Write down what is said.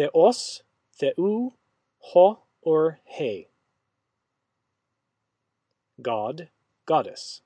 theos, theu, ho or he. God, goddess.